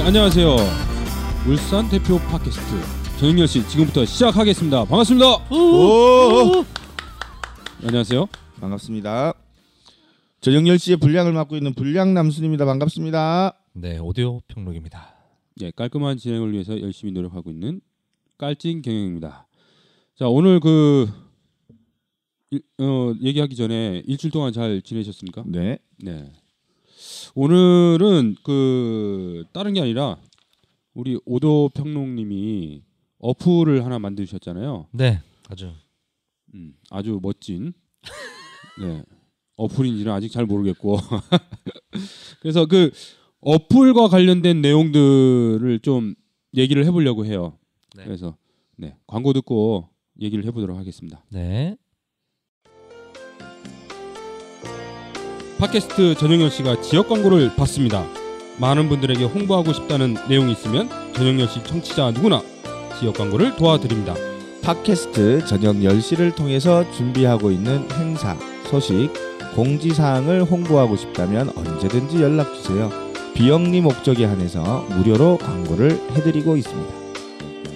네, 안녕하세요. 울산 대표 팟캐스트 전영열 씨 지금부터 시작하겠습니다. 반갑습니다. 오! 안녕하세요. 반갑습니다. 전영열 씨의 분량을 맡고 있는 분량 남순입니다. 반갑습니다. 네, 오디오 평론입니다. 예, 깔끔한 진행을 위해서 열심히 노력하고 있는 깔찐 경영입니다. 자, 오늘 그 일- 어, 얘기하기 전에 일주일 동안 잘 지내셨습니까? 네. 네. 오늘은 그 다른 게 아니라 우리 오도 평론님이 어플을 하나 만드셨잖아요. 네, 아주 음, 아주 멋진 네. 어플인지는 아직 잘 모르겠고 그래서 그 어플과 관련된 내용들을 좀 얘기를 해보려고 해요. 네. 그래서 네 광고 듣고 얘기를 해보도록 하겠습니다. 네. 팟캐스트 전영열 씨가 지역 광고를 받습니다. 많은 분들에게 홍보하고 싶다는 내용이 있으면 전영열 씨 청취자 누구나 지역 광고를 도와드립니다. 팟캐스트 저녁 10시를 통해서 준비하고 있는 행사, 소식, 공지사항을 홍보하고 싶다면 언제든지 연락주세요. 비영리 목적에 한해서 무료로 광고를 해드리고 있습니다.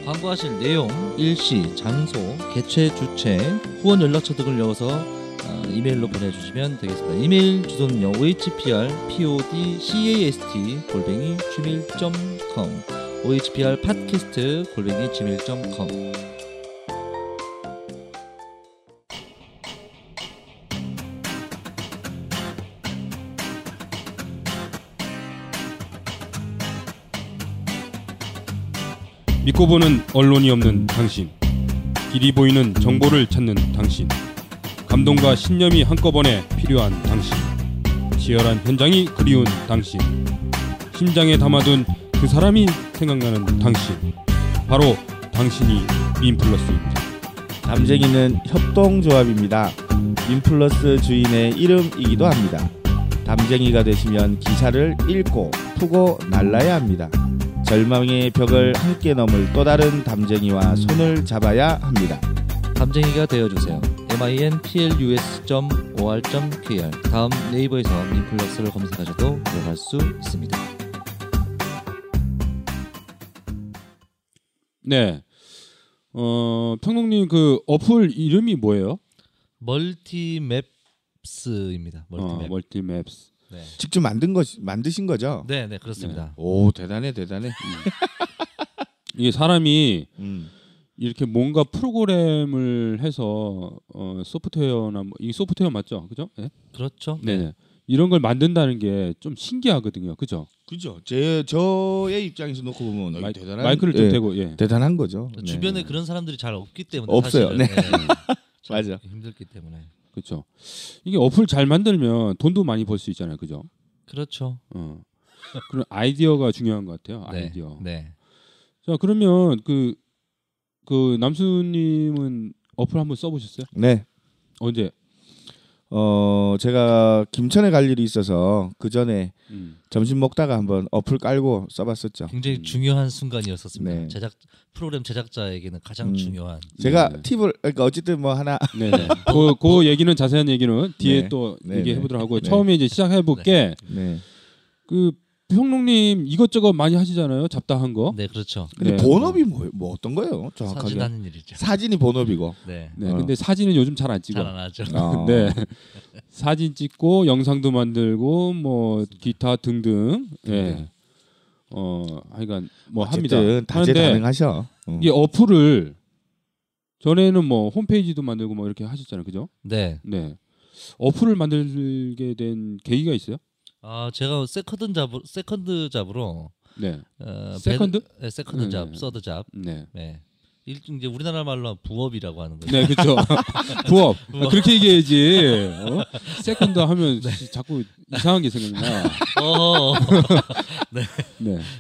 광고하실 내용, 일시, 장소, 개최, 주최, 후원 연락처 등을 넣어서 어, 이메일로 보내주시면 되겠습니다. 이메일 주소는요 ohpr podcast 골뱅이 gmail.com ohpr 팟캐스트 골뱅이 gmail.com 믿고 보는 언론이 없는 당신. 길이 보이는 정보를 찾는 당신 감동과 신념이 한꺼번에 필요한 당신 치열한 현장이 그리운 당신 심장에 담아둔 그 사람이 생각나는 당신 바로 당신이 민플러스입니다 담쟁이는 협동조합입니다. 민플러스 주인의 이름이기도 합니다. 담쟁이가 되시면 기사를 읽고 푸고 날라야 합니다. 절망의 벽을 함께 넘을 또 다른 담쟁이와 손을 잡아야 합니다. 담쟁이가 되어주세요. minplus.or.kr 다음 네이버에서 민플러스를 검색하셔도 들어갈 수 있습니다. 네 어, 평론님 그 어플 이름이 뭐예요? 멀티맵스입니다. 어, 멀티맵. 멀티맵스 네. 직접 만든 것 만드신 거죠? 네, 네, 그렇습니다. 오 대단해 대단해. 이게 사람이 음. 이렇게 뭔가 프로그램을 해서 어, 소프트웨어나 뭐, 이 소프트웨어 맞죠, 그죠? 네. 그렇죠. 네 네. 이런 걸 만든다는 게 좀 신기하거든요, 그죠? 그죠. 제 저의 입장에서 놓고 보면 마이, 대단한 마이크를 좀 예, 대고 예. 대단한 거죠. 네. 주변에 그런 사람들이 잘 없기 때문에 없어요. 사실은, 네. 좀 맞아. 힘들기 때문에 그렇죠. 이게 어플 잘 만들면 돈도 많이 벌 수 있잖아요, 그죠? 그렇죠. 어. 그런 아이디어가 중요한 것 같아요. 네. 아이디어. 네. 자 그러면 그, 그 남수님은 어플 한번 써보셨어요? 네. 언제? 어 제가 김천에 갈 일이 있어서 그 전에 음. 점심 먹다가 한번 어플 깔고 써봤었죠. 굉장히 음. 중요한 순간이었었습니다. 네. 제작 프로그램 제작자에게는 가장 음. 중요한 제가 네. 팁을 그러니까 어쨌든 뭐 하나 네네. 그, 그 얘기는 자세한 얘기는 뒤에 네. 또 네, 얘기해 네. 보도록 하고 네. 처음에 이제 시작해 볼게. 네. 그 평롱님 이것저것 많이 하시잖아요. 잡다한 거. 네, 그렇죠. 근데 네. 본업이 뭐, 뭐 어떤 거예요? 정확하게 사진하는 일이죠. 사진이 본업이고. 네. 네. 어. 근데 사진은 요즘 잘 안 찍어. 잘 안 하죠. 어. 네. 사진 찍고 영상도 만들고 뭐 기타 등등. 예. 네. 어, 하여간 뭐 합니다. 다재다능하셔. 어. 이 어플을 전에는 뭐 홈페이지도 만들고 뭐 이렇게 하셨잖아요. 그죠? 네. 네. 어플을 만들게 된 계기가 있어요? 아, 제가 second job second job으로 네. 어, second? 배드- 네, second 네. job, third job. 네. 네. 일 이제 우리나라 말로 부업이라고 하는 거죠. 네, 그렇죠. 부업. 부업. 그렇게 얘기해야지. 어? 세컨드 하면 네. 자꾸 이상한 게 생각나. 어. 네.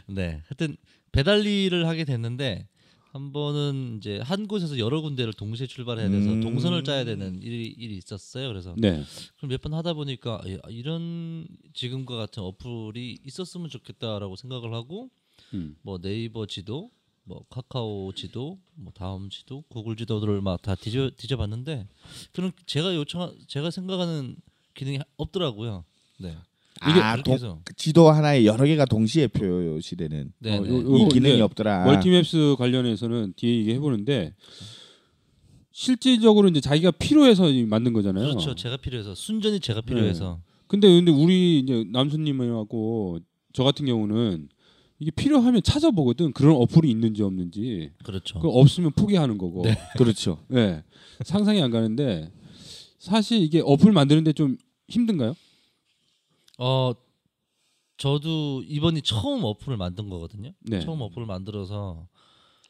네. 하여튼 배달 일을 하게 됐는데 한 번은 이제 한 곳에서 여러 군데를 동시에 출발해야 돼서 음. 동선을 짜야 되는 일이, 일이 있었어요. 그래서 네. 그럼 몇 번 하다 보니까 야, 이런 지금과 같은 어플이 있었으면 좋겠다라고 생각을 하고 음. 뭐 네이버 지도, 뭐 카카오 지도, 뭐 다음 지도, 구글 지도들을 막 다 뒤져 뒤져봤는데 그런 제가 요청 제가 생각하는 기능이 없더라고요. 네. 이게 아, 동, 해서 지도 하나에 여러 개가 동시에 표시되는 네, 어, 네. 요- 이 요거 기능이 없더라. 멀티맵스 관련해서는 뒤에 얘기해 보는데 실질적으로 이제 자기가 필요해서 이 만든 거잖아요. 그렇죠. 제가 필요해서 순전히 제가 필요해서 근데 근데 우리 이제 남수님하고 저 같은 경우는 이게 필요하면 찾아보거든. 그런 어플이 있는지 없는지. 그렇죠. 그 없으면 포기하는 거고. 네. 그렇죠. 상상이 안 가는데 사실 이게 어플 만드는데 좀 힘든가요? 어 저도 이번이 처음 어플을 만든 거거든요. 네. 처음 어플을 만들어서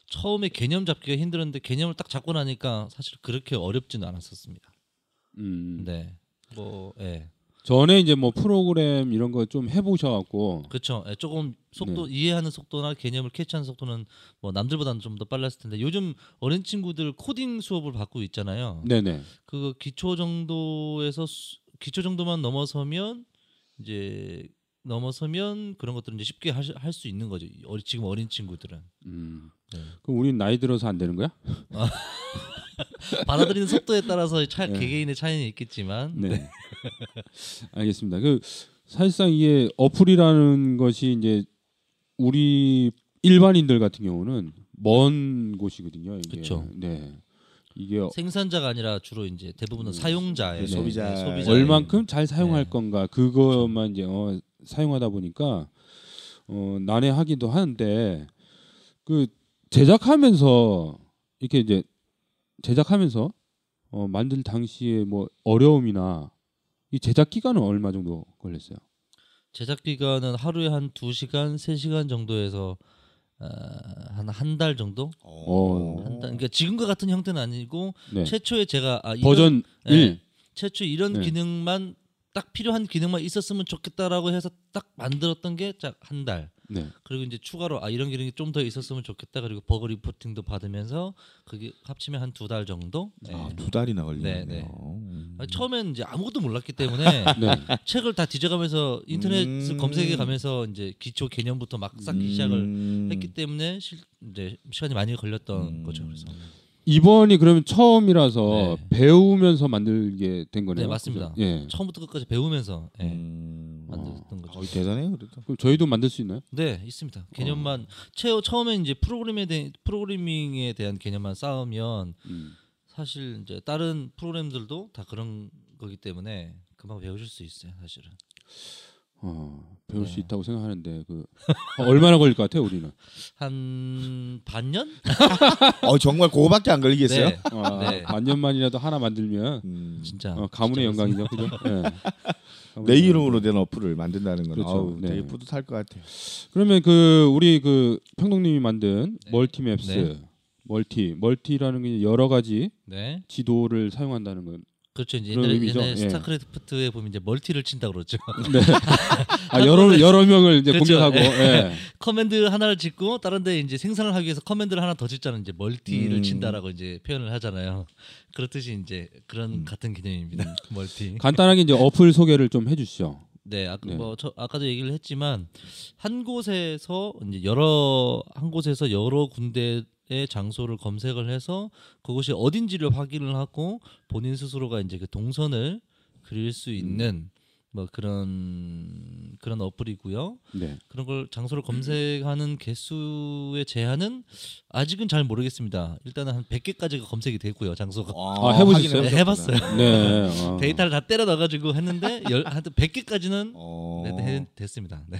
처음에 개념 잡기가 힘들었는데 개념을 딱 잡고 나니까 사실 그렇게 어렵지는 않았었습니다. 음. 네. 뭐 예. 전에 이제 뭐 프로그램 이런 거 좀 해보셔갖고 그렇죠. 예, 조금 속도 네. 이해하는 속도나 개념을 캐치하는 속도는 뭐 남들보다는 좀 더 빨랐을 텐데 요즘 어린 친구들 코딩 수업을 받고 있잖아요. 네네. 그 기초 정도에서 수- 기초 정도만 넘어서면 이제 넘어서면 그런 것들은 이제 쉽게 할 수 있는 거죠. 어리, 지금 어린 친구들은 음. 네. 그럼 우린 나이 들어서 안 되는 거야? 받아들이는 속도에 따라서 차, 네. 개개인의 차이는 있겠지만 네. 알겠습니다. 그 사실상 이게 어플이라는 것이 이제 우리 일반인들 같은 경우는 먼 곳이거든요. 이게. 그쵸. 네. 이게 생산자가 아니라 주로 이제 대부분은 음. 사용자의 네, 소비자. 네, 소비자의- 얼만큼 잘 사용할 네. 건가 그것만 이제 어, 사용하다 보니까 어, 난해하기도 하는데 그 제작하면서 이렇게 이제 제작하면서 어, 만들 당시에 뭐 어려움이나 이 제작 기간은 얼마 정도 걸렸어요? 제작 기간은 하루에 한 2시간, 3시간 정도에서 어, 한한 달 정도? 어. 한 달. 그러니까 지금과 같은 형태는 아니고 네. 최초에 제가 아, 이런- 버전 네. 1. 최초 이런 네. 기능만 딱 필요한 기능만 있었으면 좋겠다라고 해서 딱 만들었던 게 딱 한 달. 네. 그리고 이제 추가로 아 이런 기능이 좀 더 있었으면 좋겠다. 그리고 버그 리포팅도 받으면서 그게 합치면 한 두 달 정도. 네. 아, 두 달이나 걸리네요. 네, 네. 음. 아니, 처음엔 이제 아무것도 몰랐기 때문에 네. 책을 다 뒤져가면서 인터넷 음. 검색해 가면서 이제 기초 개념부터 막 쌓기 시작을 음. 했기 때문에 실, 이제 시간이 많이 걸렸던 음. 거죠. 그래서 이번이 그러면 처음이라서 네. 배우면서 만들게 된 거네요. 네, 맞습니다. 예. 처음부터 끝까지 배우면서 예, 음. 만들었던 거죠. 어, 대단해요, 그래도. 그럼 저희도 만들 수 있나요? 네, 있습니다. 개념만 최 처음에 이제 프로그램에 대한 프로그래밍에 대한 개념만 쌓으면 음. 사실 이제 다른 프로그램들도 다 그런 거기 때문에 금방 배우실 수 있어요, 사실은. 어, 배울 수 네. 있다고 생각하는데 그 어, 얼마나 걸릴 것 같아요, 우리는? 한 반년? 어, 정말 그거밖에 안 걸리겠어요? 네, 아, 네. 반년 만이라도 하나 만들면 음. 진짜. 어, 가문의 진짜 영광이죠, 그죠? 예. 내 이름으로 된 어플을 만든다는 건 그렇죠. 아우, 네. 되게 뿌듯할 것 같아요. 그러면 그 우리 그 평동님이 만든 네. 멀티맵스, 네. multi, multi라는 게 여러 가지 네, 지도를 사용한다는 건. 그렇죠. 이제 옛날에. 옛날에 예. 스타크래프트에 보면 이제 multi를 친다 그러죠. 아 여러 여러 명을 이제 그렇죠. 공격하고. 예. command 하나를 짓고 다른데 이제 생산을 하기 위해서 command를 하나 더 짓자는 이제 multi를 음. 친다라고 이제 표현을 하잖아요. 그렇듯이 이제 그런 음. 같은 개념입니다. multi. 간단하게 이제 어플 소개를 좀 해주시죠. 네, 아까 네. 뭐 저, 아까도 얘기를 했지만 한 곳에서 이제 여러 한 곳에서 여러 군데 의 장소를 검색을 해서 그곳이 어딘지를 확인을 하고 본인 스스로가 이제 그 동선을 그릴 수 있는 뭐 그런 그런 어플이고요. 네. 그런 걸 장소를 검색하는 개수의 제한은 아직은 잘 모르겠습니다. 일단은 한 100개까지가 검색이 되고요, 장소가. 아, 해 보셨어요? 네, 해 봤어요. 네. 어. 데이터를 다 때려 넣어 가지고 했는데 열, 한 100개까지는 어. 네, 네, 됐습니다. 네.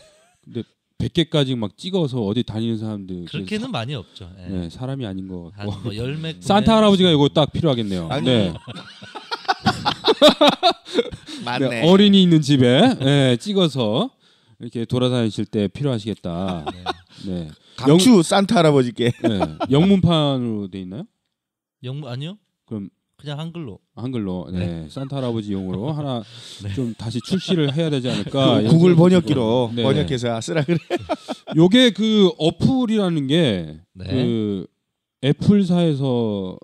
100개까지 막 찍어서 어디 다니는 사람들 그렇게는 많이 없죠. 예. 네, 사람이 아닌 것 같고. 한뭐 열몇 산타 할아버지가 이거 딱 필요하겠네요. 아니, 네. 맞네. 네, 어린이 있는 집에 네, 찍어서 이렇게 돌아다니실 때 필요하시겠다. 네. 강추 산타 할아버지께. 네. 영문판으로 돼 있나요? 영 아니요? 그럼 그냥 한글로. 한글로 네. 산타 할아버지 용으로 하나 네. 좀 다시 출시를 해야 되지 않을까? 그 구글 번역기로 네. 번역해서 쓰라 그래. 요게 그 어플이라는 게 네. 그 애플사에서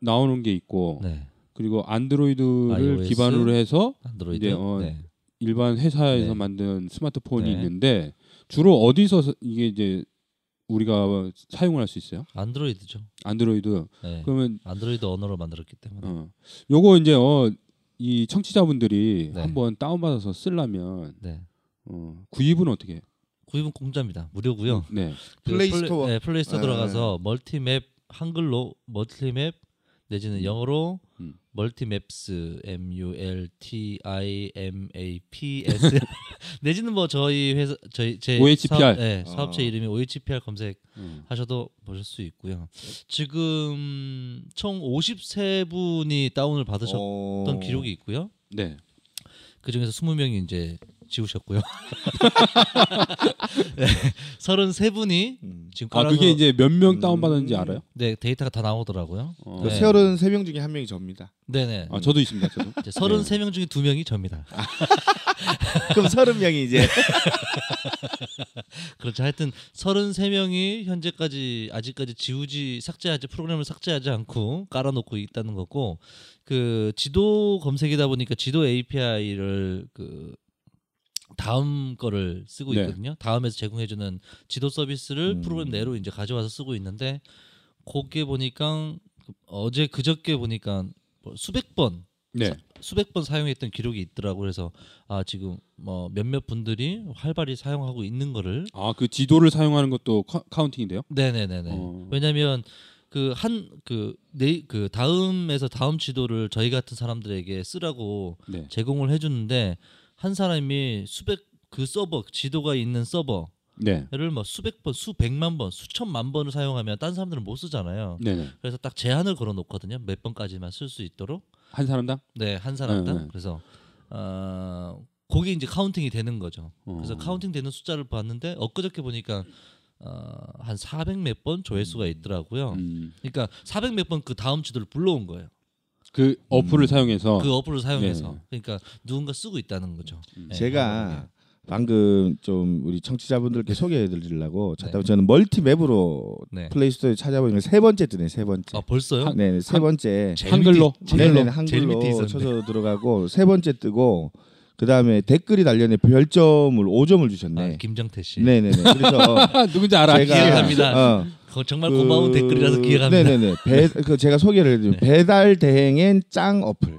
나오는 게 있고 네. 그리고 안드로이드를 iOS, 기반으로 해서 안드로이드. 이제, 어, 네. 일반 회사에서 네. 만든 스마트폰이 네. 있는데 주로 어디서 서- 이게 이제 우리가 사용을 할 수 있어요? 안드로이드죠. 안드로이드. 네. 그러면 안드로이드 언어로 만들었기 때문에. 어 요거 이제 어 이 청취자분들이 네. 한번 다운받아서 쓰려면 네. 어, 구입은 어떻게? 해요? 구입은 공짜입니다. 무료고요. 네. 그 플레이 플레- 스토어. 네, 플레이 스토어 네. 들어가서 멀티맵 한글로 멀티맵 내지는 영어로 음. 멀티맵스 M U L T I M A P S 내지는 뭐 저희 회사 저희 제 OHPR. 사업, 네, 어. 사업체 이름이 OHPR 검색 음. 하셔도 보실 수 있고요. 지금 총 53분이 다운을 받으셨던 어... 기록이 있고요. 네. 그 중에서 20명이 이제 지우셨고요. 네, 33분이 음. 지금 아 깔아서 그게 이제 몇명 음. 다운 받았는지 알아요? 네 데이터가 다 나오더라고요. 어. 그 네. 세월은 세명 중에 한 명이 접니다. 네네. 아 저도 있습니다. 저도. 이제 33명 중에 2명이 접니다. 그럼 서른 명이 이제 그렇죠. 하여튼 33명이 현재까지 아직까지 지우지 삭제하지 프로그램을 삭제하지 않고 깔아놓고 있다는 거고 그 지도 검색이다 보니까 지도 API를 그 다음 거를 쓰고 네. 있거든요. 다음에서 제공해주는 지도 서비스를 음. 프로그램 내로 이제 가져와서 쓰고 있는데 거기에 보니까 어제 그저께 보니까 뭐 수백 번 네. 수백 번 사용했던 기록이 있더라고 그래서 아 지금 뭐 몇몇 분들이 활발히 사용하고 있는 거를 아 그 지도를 사용하는 것도 카, 카운팅인데요? 네네네네 어. 왜냐하면 그 한 그 네 그 다음에서 다음 지도를 저희 같은 사람들에게 쓰라고 네. 제공을 해주는데 한 사람이 수백 그 서버 지도가 있는 서버를 네. 뭐 수백 번 수백만 번 수천만 번을 사용하면 딴 사람들은 못 쓰잖아요 네네. 그래서 딱 제한을 걸어 놓거든요 몇 번까지만 쓸 수 있도록 한 사람당? 네 한 사람당 네, 네. 그래서 어 그게 이제 counting이 되는 거죠. 그래서 어. counting 되는 숫자를 봤는데 엊그저께 보니까 어 한 400 몇 번 조회수가 있더라고요. 음. 그러니까 400 몇 번 그 다음 지도를 불러온 거예요. 그 어플을 사용해서 그 어플을 사용해서 네. 그러니까 누군가 쓰고 있다는 거죠. 네, 제가 방금 좀 우리 청취자분들께 소개해드리려고 찾다 네. 보 저는 멀티맵으로 네. 플레이스토어에 찾아보니까 세 번째 뜨네 세 번째. 아 벌써요? 네, 세 번째. 한글로 네네 한글로. 쳐서 들어가고 세 번째 뜨고 그 다음에 댓글이 달려있는 별점을 5점을 아, 주셨네. 김정태 씨. 네네네. 그래서 아, 누군지 알아. 제가 기억합니다. 어, 정말 고마운 댓글이라서 기억합니다. 네네네. 배, 그 제가 소개를 해드리면 네. 배달 대행엔 짱 어플.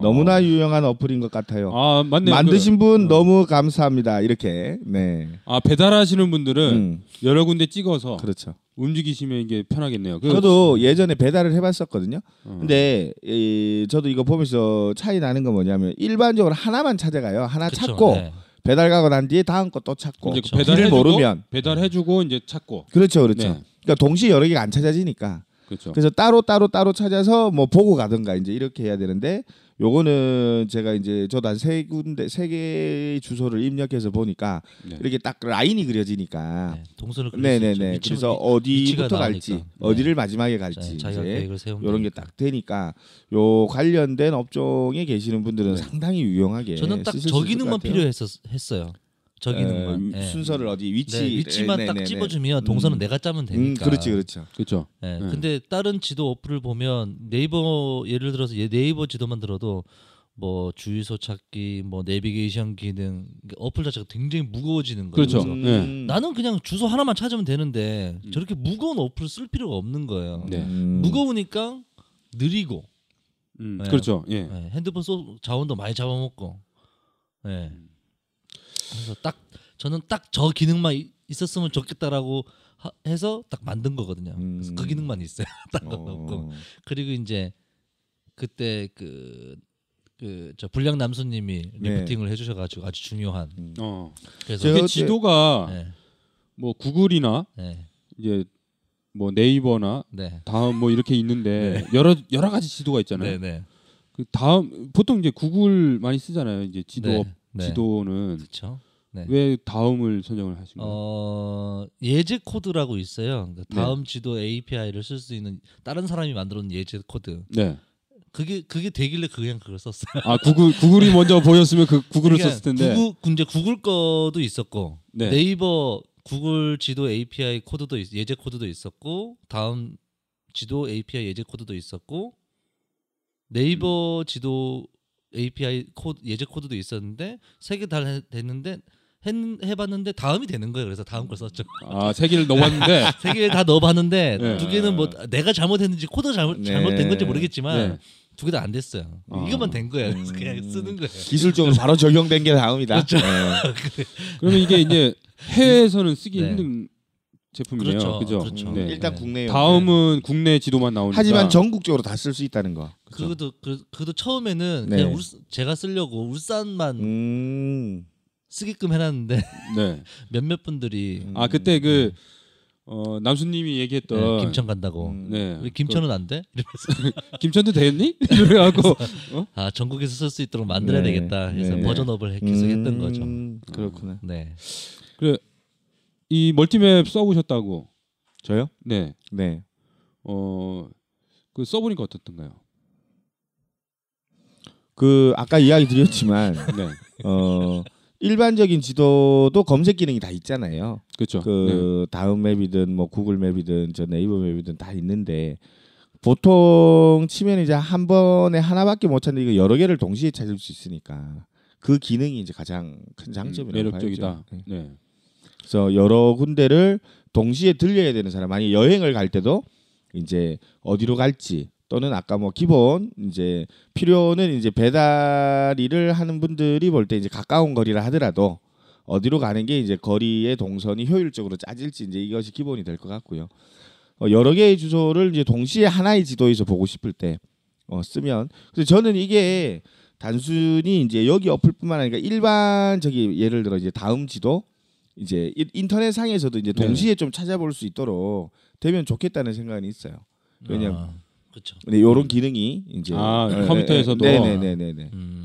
너무나 유용한 어플인 것 같아요. 아 맞네. 만드신 분 어. 너무 감사합니다. 이렇게. 네. 그, 아 배달하시는 분들은 음, 여러 군데 찍어서 그렇죠. 움직이시면 이게 편하겠네요. 그, 저도 예전에 배달을 해봤었거든요. 어. 근데 이, 저도 이거 보면서 차이 나는 건 뭐냐면 일반적으로 하나만 찾아가요. 하나 그쵸, 찾고 네. 배달 가고 난 뒤에 다음 거 또 찾고 이제. 배달 길을 해주고 모르면 배달해주고 이제 찾고 그렇죠, 그렇죠. 네. 그러니까 동시에 여러 개가 안 찾아지니까 그렇죠. 그래서 따로 따로 따로 찾아서 뭐 보고 가든가 이제 이렇게 해야 되는데 요거는 제가 이제 저도 한 세 군데 세 개의 주소를 입력해서 보니까 네. 이렇게 딱 라인이 그려지니까 네, 동선을. 네네네. 위치- 그래서 어디부터 갈지 나오니까. 어디를 마지막에 갈지 네, 자기가 이제 요런 게. 딱 되니까 요 관련된 업종에 계시는 분들은 네. 상당히 유용하게 저는 딱 쓰실 수저 있을 기능만 것 같아요. 필요했었어요. 저 기능만. 에, 예. 순서를 어디 위치 네, 위치만 네, 딱 네, 네. 찝어주면 동선은 음. 내가 짜면 음, 되니까. 그렇지 그렇죠. 그렇죠. 예, 네. 근데 다른 지도 어플을 보면 네이버 예를 들어서 얘 네이버 지도만 들어도 뭐 주유소 찾기, 뭐 내비게이션 기능 어플 자체가 굉장히 무거워지는 거예요. 그렇죠. 네. 나는 그냥 주소 하나만 찾으면 되는데 음. 저렇게 무거운 어플을 쓸 필요가 없는 거예요. 네. 음. 무거우니까 느리고 음, 네. 그렇죠. 예. 예, 핸드폰 소, 자원도 많이 잡아먹고. 예. 그래서 딱 저는 딱 저 기능만 이- 있었으면 좋겠다라고 하- 해서 딱 만든 거거든요. 그래서 음. 그 기능만 있어요. 딴건 없고. 어. 그리고 이제 그때 그 그저 불량 남수님이 네. 리프팅을 해주셔가지고 아주 중요한. 음. 어. 그래서 제가 지도가 네, 뭐 구글이나 네, 이제 뭐 네이버나 네, 다음 뭐 이렇게 있는데 여러 여러 가지 지도가 있잖아요. 네, 네, 그 다음 보통 이제 구글 많이 쓰잖아요. 이제 지도 네, 네. 지도는 그렇죠. 네. 왜 다음을 선정을 하신 거예요? 어 예제 코드라고 있어요. 그러니까 네. 다음 지도 API를 쓸 수 있는 다른 사람이 만들어 놓은 예제 코드. 네. 그게 그게 되길래 그냥 그걸 썼어요. 아 구글 구글이 먼저 보였으면 그 구글을 그러니까 썼을 텐데. 구글 이제 구글 거도 있었고 네. 네이버 구글 지도 API 코드도 있- 예제 코드도 있었고 다음 지도 API 예제 코드도 있었고 네이버 지도 API 코드 예제 코드도 있었는데 세 개 다 됐는데 했, 해봤는데 다음이 되는 거예요. 그래서 다음 걸 썼죠. 아세 개를 넣었는데 세개다 넣어봤는데 네. 두 개는 뭐 내가 잘못했는지 코드가 잘못 네. 잘못된 건지 모르겠지만 네. 두 개 다 안 됐어요. 어. 이것만 된 거예요. 그래서 음. 그냥 쓰는 거예요. 기술적으로 바로 적용된 게 다음이다. 그렇죠. 네. 그러면 이게 이제 해외에서는 쓰기 네. 힘든 제품이네요. 그렇죠. 그죠? 그렇죠. 네. 일단 네. 국내용. 다음은 국내 지도만 나오니까. 하지만 전국적으로 다 쓸 수 있다는 거. 그것도 그, 그것도 처음에는 네. 그냥 울, 제가 쓰려고 울산만 음. 쓰게끔 해놨는데 네. 몇몇 분들이 음. 아 그때 그 어, 남수님이 얘기했던 네, 김천 간다고. 음. 네. 왜 김천은 안 돼? 이러면서 그, 김천도 되겠니? 이래갖고 아 전국에서 쓸 수 있도록 만들어야 네. 되겠다. 해서 네. 버전업을 해- 계속 했던 음, 거죠. 그렇구나. 네. 그래 이 멀티맵 써보셨다고. 저요? 네. 네. 어그 써보니까 어떻던가요? 그 아까 이야기 드렸지만 네. 어 일반적인 지도도 검색 기능이 다 있잖아요. 그렇죠. 그 다음 맵이든 뭐 구글 맵이든 저 네이버 맵이든 다 있는데 보통 치면 이제 한 번에 하나밖에 못 찾는데 이거 여러 개를 동시에 찾을 수 있으니까 그 기능이 이제 가장 큰 네. 장점이라고 매력적이다. 봐야죠. 네. 네. 그래서 여러 군데를 동시에 들려야 되는 사람 만약 여행을 갈 때도 이제 어디로 갈지 또는 아까 뭐 기본 이제 필요는 이제 배달 일을 하는 분들이 볼 때 이제 가까운 거리라 하더라도 어디로 가는 게 이제 거리의 동선이 효율적으로 짜질지 이제 이것이 기본이 될 것 같고요. 어, 여러 개의 주소를 이제 동시에 하나의 지도에서 보고 싶을 때 어, 쓰면 그래서 저는 이게 단순히 이제 여기 어플뿐만 아니라 일반적인 예를 들어 이제 다음 지도 이제 이- 인터넷 상에서도 이제 네. 동시에 좀 찾아볼 수 있도록 되면 좋겠다는 생각이 있어요. 왜냐면 아, 그렇죠. 근데 이런 기능이 이제 아, 예, 컴퓨터에서도? 예, 네네네네. 음.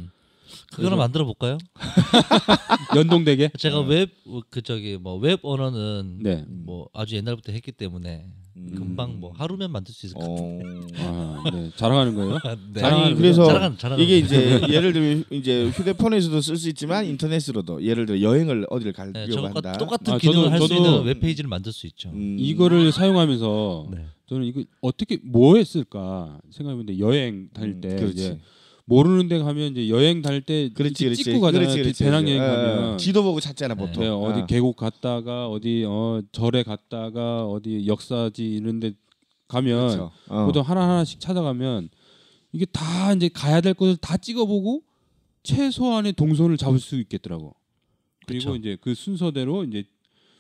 그거를 만들어 볼까요? 연동되게. 제가 어. 웹그 저기 뭐 웹 언어는 네. 뭐 아주 옛날부터 했기 때문에 음. 금방 뭐 하루면 만들 수 있을 것 같아요. 어. 아, 네. 자랑하는 거예요? 네. 자랑하는 아니 그래서 자랑하는 자랑하는 이게. 이제 예를 들면 이제 휴대폰에서도 쓸 수 있지만 인터넷으로도 예를 들어 여행을 어디를 네, 가려고 저것과 한다. 똑같은 아, 기능을 할 수 있는 웹 페이지를 만들 수 있죠. 음. 이거를 사용하면서 네. 저는 이거 어떻게 뭐 했을까 생각해보는데 여행 다닐 음, 때 그렇지. 이제 모르는 데 가면 이제 여행 다닐 때 그렇지 그렇지 찍고 가잖아요. 그렇지, 그렇지, 배낭 여행 그렇지. 어, 가면 지도 보고 찾잖아 네. 보통 네, 어디 어. 계곡 갔다가 어디 어 절에 갔다가 어디 역사지 이런 데 가면 그렇죠. 어. 보통 하나 하나씩 찾아가면 이게 다 이제 가야 될 것을 다 찍어보고 최소한의 동선을 잡을 수 있겠더라고. 그리고 그쵸. 이제 그 순서대로 이제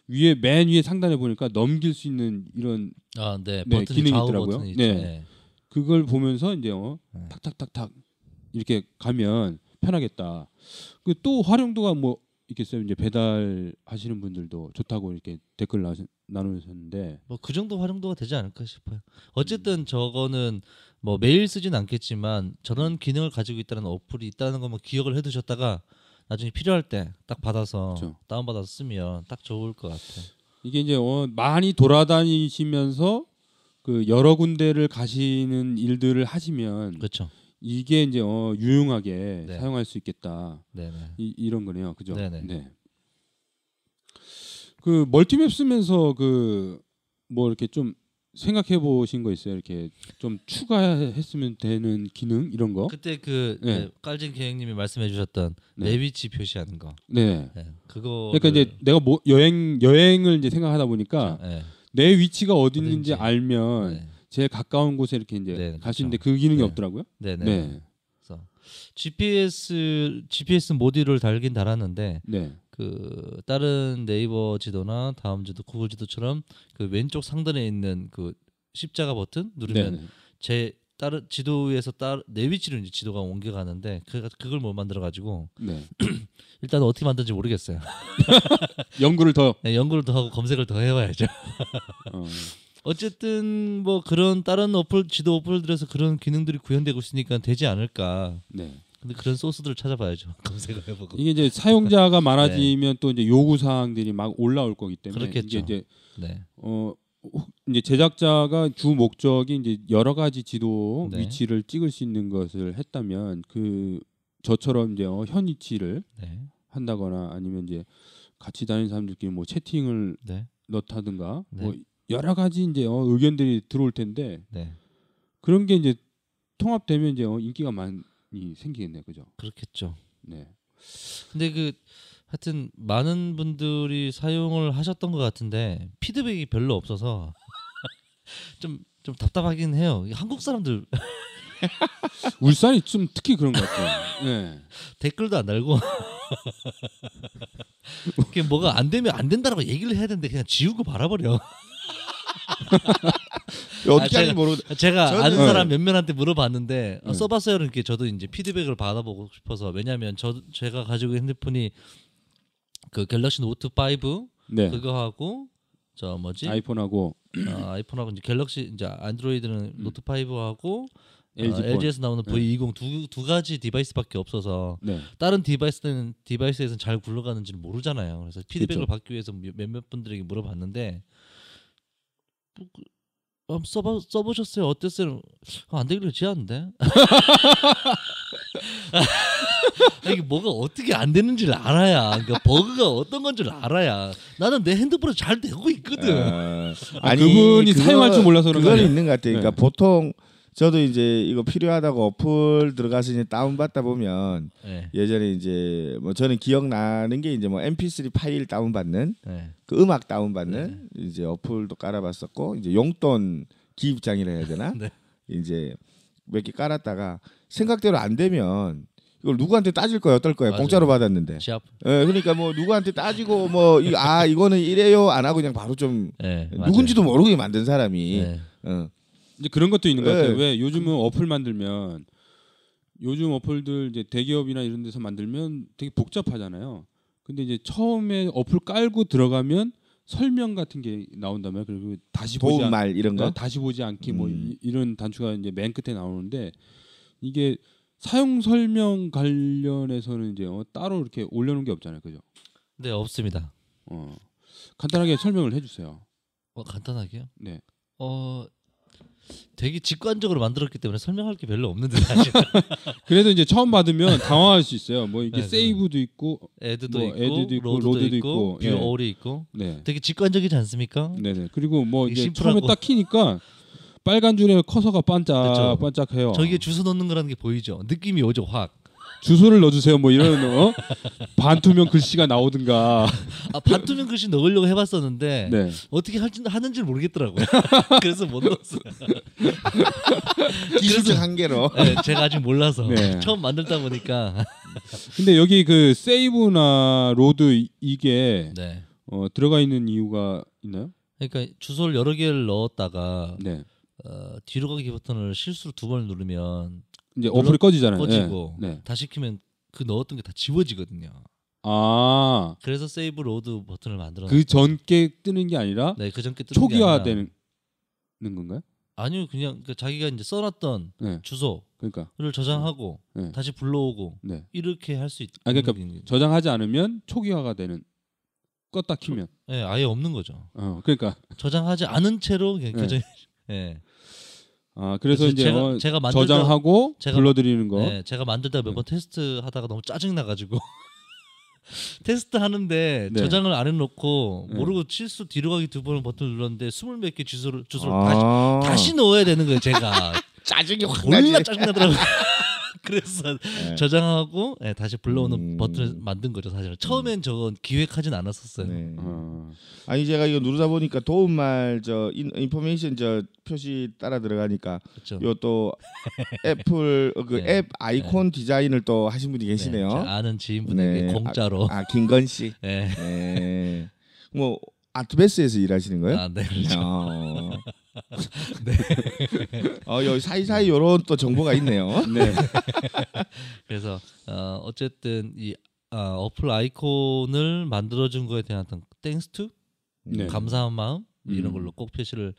위에 맨 위에 상단에 보니까 넘길 수 있는 이런 아, 네. 네, 버튼이 기능이 있더라고요. 버튼이 네. 네. 그걸 보면서 이제 어 네. 탁탁탁탁 이렇게 가면 편하겠다. 그또 활용도가 뭐 있겠어요. 이제 배달 하시는 분들도 좋다고 이렇게 댓글 나, 나누셨는데 뭐 그 정도 활용도가 되지 않을까 싶어요. 어쨌든 음. 저거는 뭐 매일 쓰진 않겠지만 저런 기능을 가지고 있다는 어플이 있다는 것만 기억을 해두셨다가 나중에 필요할 때 딱 받아서 그렇죠. 다운 받아서 쓰면 딱 좋을 것 같아요. 이게 이제 어, 많이 돌아다니시면서 그 여러 군데를 가시는 일들을 하시면 그렇죠. 이게 이제 어, 유용하게 네. 사용할 수 있겠다. 이, 이런 거네요. 그죠? 네네. 네. 그 멀티맵 쓰면서 그 뭐 이렇게 좀 생각해 보신 거 있어요? 이렇게 좀 추가했으면 되는 기능 이런 거? 그때 그 네. 네, 깔진 계획님이 말씀해주셨던 네. 내 위치 표시하는 거. 네. 네, 그거. 그러니까 이제 내가 뭐 여행 여행을 이제 생각하다 보니까 네. 내 위치가 어디 있는지. 알면 네. 제일 가까운 곳에 이렇게 이제 네, 갈수 그렇죠. 있는데 그 기능이 네. 없더라고요. 네네. 네. 그래서 GPS GPS 모듈을 달긴 달았는데 네. 그 다른 네이버 지도나 다음 지도 구글 지도처럼 그 왼쪽 상단에 있는 그 십자가 버튼 누르면 네. 제 다른 지도에서 따, 내 위치로 이제 지도가 옮겨가는데 그 그걸 못 만들어 가지고 네. 일단 어떻게 만든지 모르겠어요. 연구를 더 네, 연구를 더 하고 검색을 더 해봐야죠. 어, 어쨌든 뭐 그런 다른 어플 지도 어플들에서 그런 기능들이 구현되고 있으니까 되지 않을까. 네. 근데 그런 소스들을 찾아봐야죠. 검색을 해보고. 이게 이제 사용자가 많아지면 또 이제 요구 사항들이 막 올라올 거기 때문에 그렇겠죠. 이제 네. 어 혹- 이제 제작자가 주 목적이 이제 여러 가지 지도 네. 위치를 찍을 수 있는 것을 했다면 그 저처럼 이제 어, 현 위치를 네. 한다거나 아니면 이제 같이 다니는 사람들끼리 뭐 채팅을 네. 넣다든가 네. 뭐 여러 가지 이제 어, 의견들이 들어올 텐데 네. 그런 게 이제 통합되면 이제 어, 인기가 많이 생기겠네요, 그죠? 그렇겠죠. 네. 근데 그 하여튼 많은 분들이 사용을 하셨던 것 같은데 피드백이 별로 없어서 좀 좀 답답하긴 해요. 한국 사람들 울산이 좀 특히 그런 것 같아요. 네. 댓글도 안 달고 뭐가 안 되면 안 된다라고 얘기를 해야 되는데 그냥 지우고 말아버려. 어떻게 아, 하는지 모르고 제가 저는- 아는 사람 몇 명한테 물어봤는데 어, 네. 써봤어요. 이렇게 저도 이제 피드백을 받아보고 싶어서 왜냐하면 저 제가 가지고 있는 핸드폰이 그 갤럭시 노트 5 네. 그거 하고 저 뭐지 아이폰하고 어, 아이폰하고 이제 갤럭시 이제 안드로이드는 노트 5하고 LG 어, 폰. LG에서 나오는 네. V20 두, 두 가지 디바이스밖에 없어서 네. 다른 디바이스는 디바이스에서는 잘 굴러가는지를 모르잖아요. 그래서 피드백을 그쵸. 받기 위해서 몇- 몇몇 분들에게 물어봤는데 뭐, 그, 한번 써봐 써보셨어요? 어땠어요? 아, 안 되길래 지하는데 이게 뭐가 어떻게 안 되는지를 알아야 그러니까 버그가 어떤 건줄 알아야 나는 내 핸드폰에 잘 되고 있거든. 어, 아, 그분이 사용할 줄 몰라서 그런 거? 있는 것 같아요. 그러니까 네. 보통 저도 이제 이거 필요하다고 어플 들어가서 이제 다운 받다 보면 네, 예전에 이제 뭐 저는 기억나는 게 이제 뭐 MP3 파일 다운 받는 네. 그 음악 다운 받는 이제 어플도 깔아봤었고 이제 용돈 기입장이라 해야 되나 네. 이제 몇 개 깔았다가 생각대로 안 되면 이걸 누구한테 따질 거야 어떨 거야 맞아요. 공짜로 받았는데. 예, 그러니까 뭐 누구한테 따지고 뭐아 이거는 이래요 안 하고 그냥 바로 좀 네. 누군지도 모르게 만든 사람이 네. 어. 이제 그런 것도 있는 것 같아요. 네. 왜 요즘은 어플 만들면 요즘 어플들 이제 대기업이나 이런 데서 만들면 되게 복잡하잖아요. 근데 이제 처음에 어플 깔고 들어가면 설명 같은 게 나온다면 그리고 다시 보지 않, 도움말 이런 거 네, 다시 보지 않기 뭐 음. 이- 이런 단추가 이제 맨 끝에 나오는데 이게 사용 설명 관련해서는 이제 어, 따로 이렇게 올려놓은 게 없잖아요, 그죠? 네 없습니다. 어, 간단하게 설명을 해주세요. 어, 간단하게요. 네. 어 되게 직관적으로 만들었기 때문에 설명할 게 별로 없는데 사실 그래도 이제 처음 받으면 당황할 수 있어요. 뭐 이게 네, save도 있고, add도 뭐 있고 add도 있고, load도, load도 있고, view 예. all이 있고 네, 되게 직관적이지 않습니까? 네네. 그리고 뭐 이제 심플하고. 처음에 딱 키니까 빨간 줄에 커서가 반짝 그쵸. 반짝해요. 저기에 주소 넣는 거라는 게 보이죠. 느낌이 오죠 확. 주소를 넣어주세요. 뭐 이런 어? 반투명 글씨가 나오든가. 아 반투명 글씨 넣으려고 해봤었는데 네. 어떻게 할지 하는지 를 모르겠더라고요. 그래서 못 넣었어요. 기술적 한계로 네, 제가 아직 몰라서 네. 처음 만들다 보니까 근데 여기 그 save나 load 이- 이게 네. 어, 들어가 있는 이유가 있나요? 그러니까 주소를 여러 개를 넣었다가 네. 어, 뒤로 가기 버튼을 실수로 두 번 누르면 이제 어플이 꺼지잖아요. 꺼지고 네. 네. 다시 키면 그 넣었던 게 다 지워지거든요. 아, 그래서 save load 버튼을 만들어. 그 전께 뜨는 게 아니라 네, 그 전께 뜨는 초기화되는 건가요? 아니요, 그냥 그 자기가 이제 써놨던 네. 주소를 그러니까. 저장하고 네. 다시 불러오고 네. 이렇게 할 수 있. 아, 그러니까 저장하지 않으면 초기화가 되는 껐다 키면. 네, 아예 없는 거죠. 어, 그러니까 저장하지 않은 채로 그냥 네. 교정. 네. 아, 그래서 이제 제가- 어, 제가 만들다- 저장하고 제가- 불러드리는 거. 네, 제가 만들다 몇번 테스트 하다가 너무 짜증 나가지고 테스트 하는데 네. 저장을 안 해놓고 네. 모르고 실수 뒤로 가기 두 번을 버튼 눌렀는데 스물 몇 개 주소를 주소를 아. 다시 다시 넣어야 되는 거예요. 제가 짜증이 확 몰라 나지. 짜증 나더라고요. 그래서 네. 저장하고 네, 다시 불러오는 음. 버튼을 만든 거죠. 사실 처음엔 저건 기획하진 않았었어요. 네. 어. 아니 제가 이거 누르다 보니까 도움말 저 인, information 저 표시 따라 들어가니까 그렇죠. 요 또 어플 어, 그 네. 앱 아이콘 디자인을 또 하신 분이 계시네요. 제 아는 지인분에게 네. 공짜로. 아 김건 씨. 네. 네. 뭐 아트베스에서 일하시는 거예요? 아, 네. 그렇죠. 어. 어, 여기 사이사이 요런 또 정보가 있네요. 네. 그래서 어, 어쨌든 이 아, 어플 아이콘을 만들어준 거에 대한 어떤 thanks to 네. 감사한 마음 이런 음. 걸로 꼭 표시를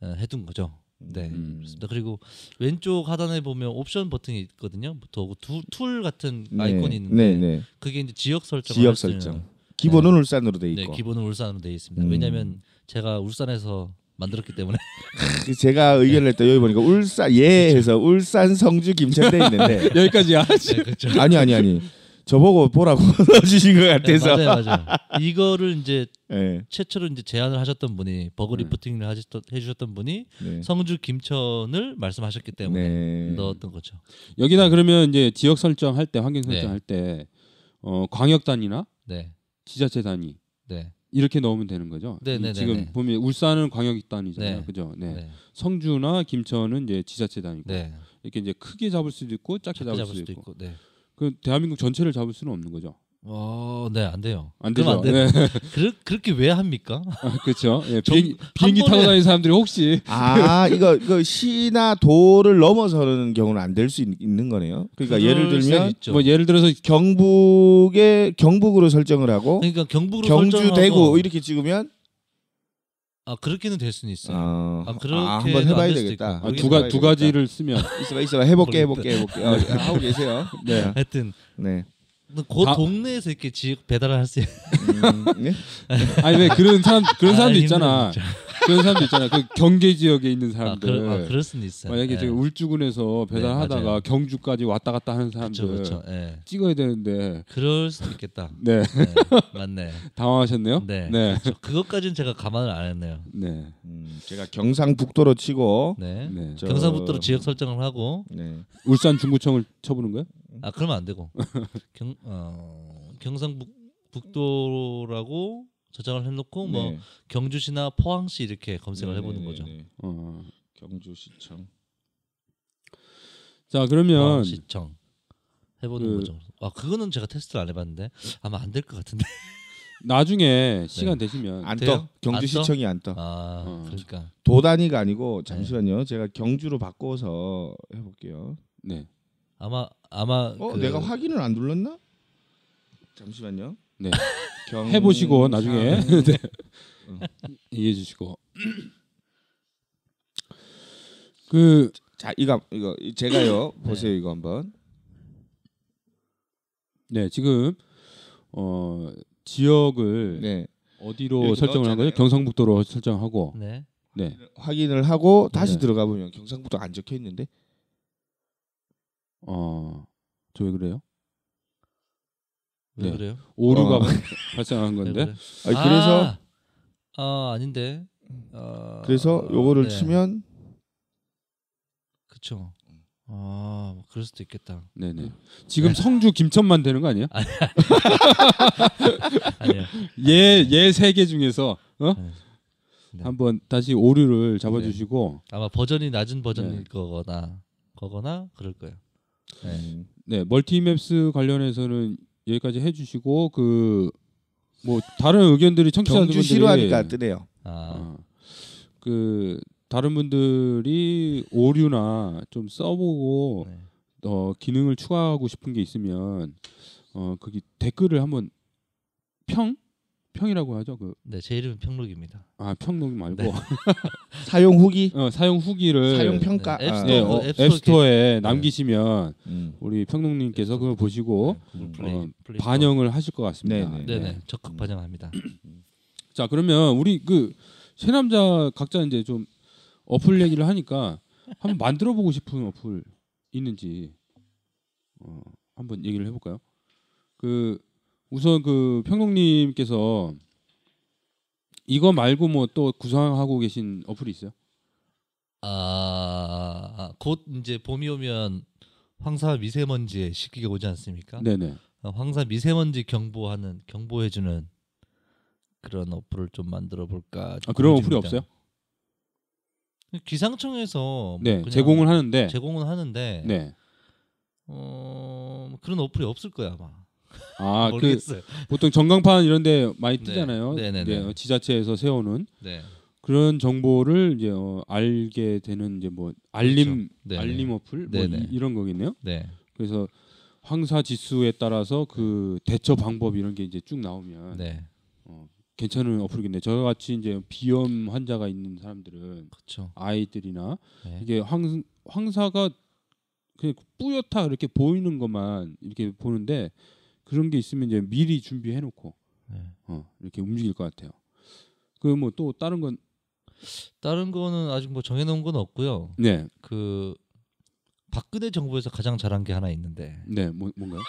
어, 해둔 거죠. 네, 음. 그렇습니다. 그리고 왼쪽 하단에 보면 옵션 버튼이 있거든요. 도구 두- 툴 같은 네. 아이콘이 있는데 네, 네. 그게 이제 지역 설정. 지역 설정. 기본은 울산으로 돼 네, 있고. 기본은 울산으로 되어 있습니다. 음. 왜냐하면 제가 울산에서 만들었기 때문에 그 제가 의견을 냈다 여기 보니까 울산 예해서 울산 성주 김천대 있는데 여기까지야. 네, 그렇죠. 아니 아니 아니 저보고 보라고 넣어주신 것 네, 같아서 맞아요, 맞아요. 이거를 이제 예, 최초로 이제 제안을 하셨던 분이 버그 네. 리프팅을 하셨던, 해주셨던 분이 네. 성주 김천을 말씀하셨기 때문에 네. 넣었던 거죠. 여기다 그러면 이제 지역 설정할 때 환경 네. 설정할 때 어, 광역 단위나 네, 지자체 단위 네, 이렇게 넣으면 되는 거죠. 이 네네네네. 지금 보면 울산은 광역단이잖아요. 네. 그죠? 네. 네. 성주나 김천은 이제 지자체단이고 네. 이렇게 이제 크게 잡을 수도 있고 작게 작게 잡을, 수도 수도 있고. 있고. 네. 그 대한민국 전체를 잡을 수는 없는 거죠. 어, 네, 안 돼요. 안 되죠. 안 돼요. 네. 그렇, 그렇게 왜 합니까? 그렇죠. 예, 정- 비행, 비행기 한 타고 번에- 다니는 사람들이 혹시 아 이거 이거 시나 도를 넘어서는 경우는 안 될 수 있는 거네요. 그러니까 예를 들면. 뭐 예를 들어서 경북에 경북으로 설정을 하고 그러니까 경북으로 경주 설정하고 대구 이렇게 찍으면 아 그렇게는 될 수는 있어요. 어, 아, 그렇게도 아, 한번 안 해봐야 되겠다. 아, 모르겠다. 두, 가, 두 가지를 쓰면 있어봐 있어봐 해볼게. 해볼게 해볼게 어, 하고 계세요. 네. 하여튼 네. 그 다- 동네에서 이렇게 지역 배달을 할 수 있어요. 음, 네? 아니 왜 그런 사람 그런 아, 사람도 힘들어, 있잖아. 그런 사람도 있잖아. 그 경계 지역에 있는 아, 사람들. 그럴, 아, 그럴 수는 있어요. 만약에 예. 지금 울주군에서 배달하다가 맞아요. 경주까지 왔다 갔다 하는 사람들 그렇죠, 그렇죠. 예. 찍어야 되는데 그럴 수도 있겠다. 네 네, 맞네. 당황하셨네요. 네, 네. 그렇죠. 그것까지는 제가 감안을 안 했네요. 네. 음, 제가 경상북도로 치고 네. 네. 저- 경상북도로 지역 설정을 하고 네. 울산 중구청을 쳐보는 거예요? 아 그러면 안 되고 경 어, 경상북도라고 저장을 해놓고 뭐 네. 경주시나 포항시 이렇게 검색을 네, 해보는 네, 거죠. 네. 어. 경주시청. 자 그러면 포항시청 해보는 그- 거죠. 아 그거는 제가 테스트를 안 해봤는데 아마 안 될 것 같은데. 나중에 시간 되시면 안 돼요? 떠. 경주시청이 안 떠. 아 어. 그러니까 도 단위가 아니고 잠시만요. 제가 경주로 바꿔서 해볼게요. 네. 아마 아마 어, 그- 내가 확인을 안 눌렀나? 잠시만요. 네. 경... 해보시고 나중에 네. 이해해 주시고 그 자 이거 이거 제가요 보세요 이거 한번. 네, 지금 어 지역을 네. 어디로 설정을 한 거죠? 경상북도로 설정하고 네. 네. 확인을 하고 다시 네. 들어가 보면 경상북도 안 적혀 있는데. 어, 저 왜 그래요? 왜 네. 그래요? 오류가 어. 발생한 왜 건데. 그래요? 아니, 그래서 아, 아 아닌데. 어, 그래서 요거를 네. 치면 그쵸. 아, 뭐 그럴 수도 있겠다. 네, 네. 지금 성주 김천만 되는 거 아니에요? 아니요. 얘얘 세개 중에서 어? 네. 네. 한번 다시 오류를 잡아 주시고 아마 버전이 낮은 버전일 네. 거거나 거거나 그럴 거예요. 네. 음, 네, 멀티맵스 관련해서는 여기까지 해 주시고 그 뭐 다른 의견들이 청취자분들이 경주시로 하니까 뜨네요. 아, 어, 그 다른 분들이 오류나 좀 써보고 네. 어, 기능을 추가하고 싶은 게 있으면 어 거기 댓글을 한번 평 평이라고 하죠 그 네, 제 이름은 평록입니다. 아 평록 말고 네. 사용 후기, 어, 사용 후기를 사용 평가. 네, 아, 앱스토어, 네, 그 어, 앱스토어 앱스토어 에 남기시면 음. 우리 평록님께서 그걸 보시고 구글 음. 플레이, 어, 플레이 반영을 하실 것 같습니다. 네네. 네, 네, 적극 반영합니다. 자 그러면 우리 그세 남자 각자 이제 좀 어플 얘기를 하니까 한번 만들어 보고 싶은 어플 있는지 어, 한번 얘기를 해볼까요? 그 우선 그 평동님께서 이거 말고 뭐 또 구상하고 계신 어플이 있어요? 아, 아, 곧 이제 봄이 오면 황사 미세먼지의 시기가 오지 않습니까? 네네. 어, 황사 미세먼지 경보하는 경보해주는 그런 어플을 좀 만들어 볼까. 아 그런 어플이. 없어요? 기상청에서 뭐네 제공을 하는데 제공은 하는데 네. 어, 그런 어플이 없을 거야 아마. 아그 모르겠어요. 보통 전광판 이런 데 많이 네. 뜨잖아요. 네 네네. 네, 어, 지자체에서 세우는 네. 그런 정보를 이제 어, 알게 되는 이제 뭐 알림 네네. 알림 어플 뭐. 이, 이런 거겠네요. 네. 그래서 황사 지수에 따라서 그 대처 방법 이런 게 이제 쭉 나오면 네. 어, 괜찮은 어플이겠네. 저와 같이 이제 비염 환자가 있는 사람들은 그렇죠. 아이들이나 네. 이게 황 황사가 그냥 뿌옇다 이렇게 보이는 것만 이렇게 보는데 그런 게 있으면 이제 미리 준비해 놓고 네. 어, 이렇게 움직일 것 같아요. 그 뭐 또 다른 건 다른 거는 아직 뭐 정해 놓은 건 없고요. 네, 그 박근혜 정부에서 가장 잘한 게 하나 있는데 네, 뭐, 뭔가요?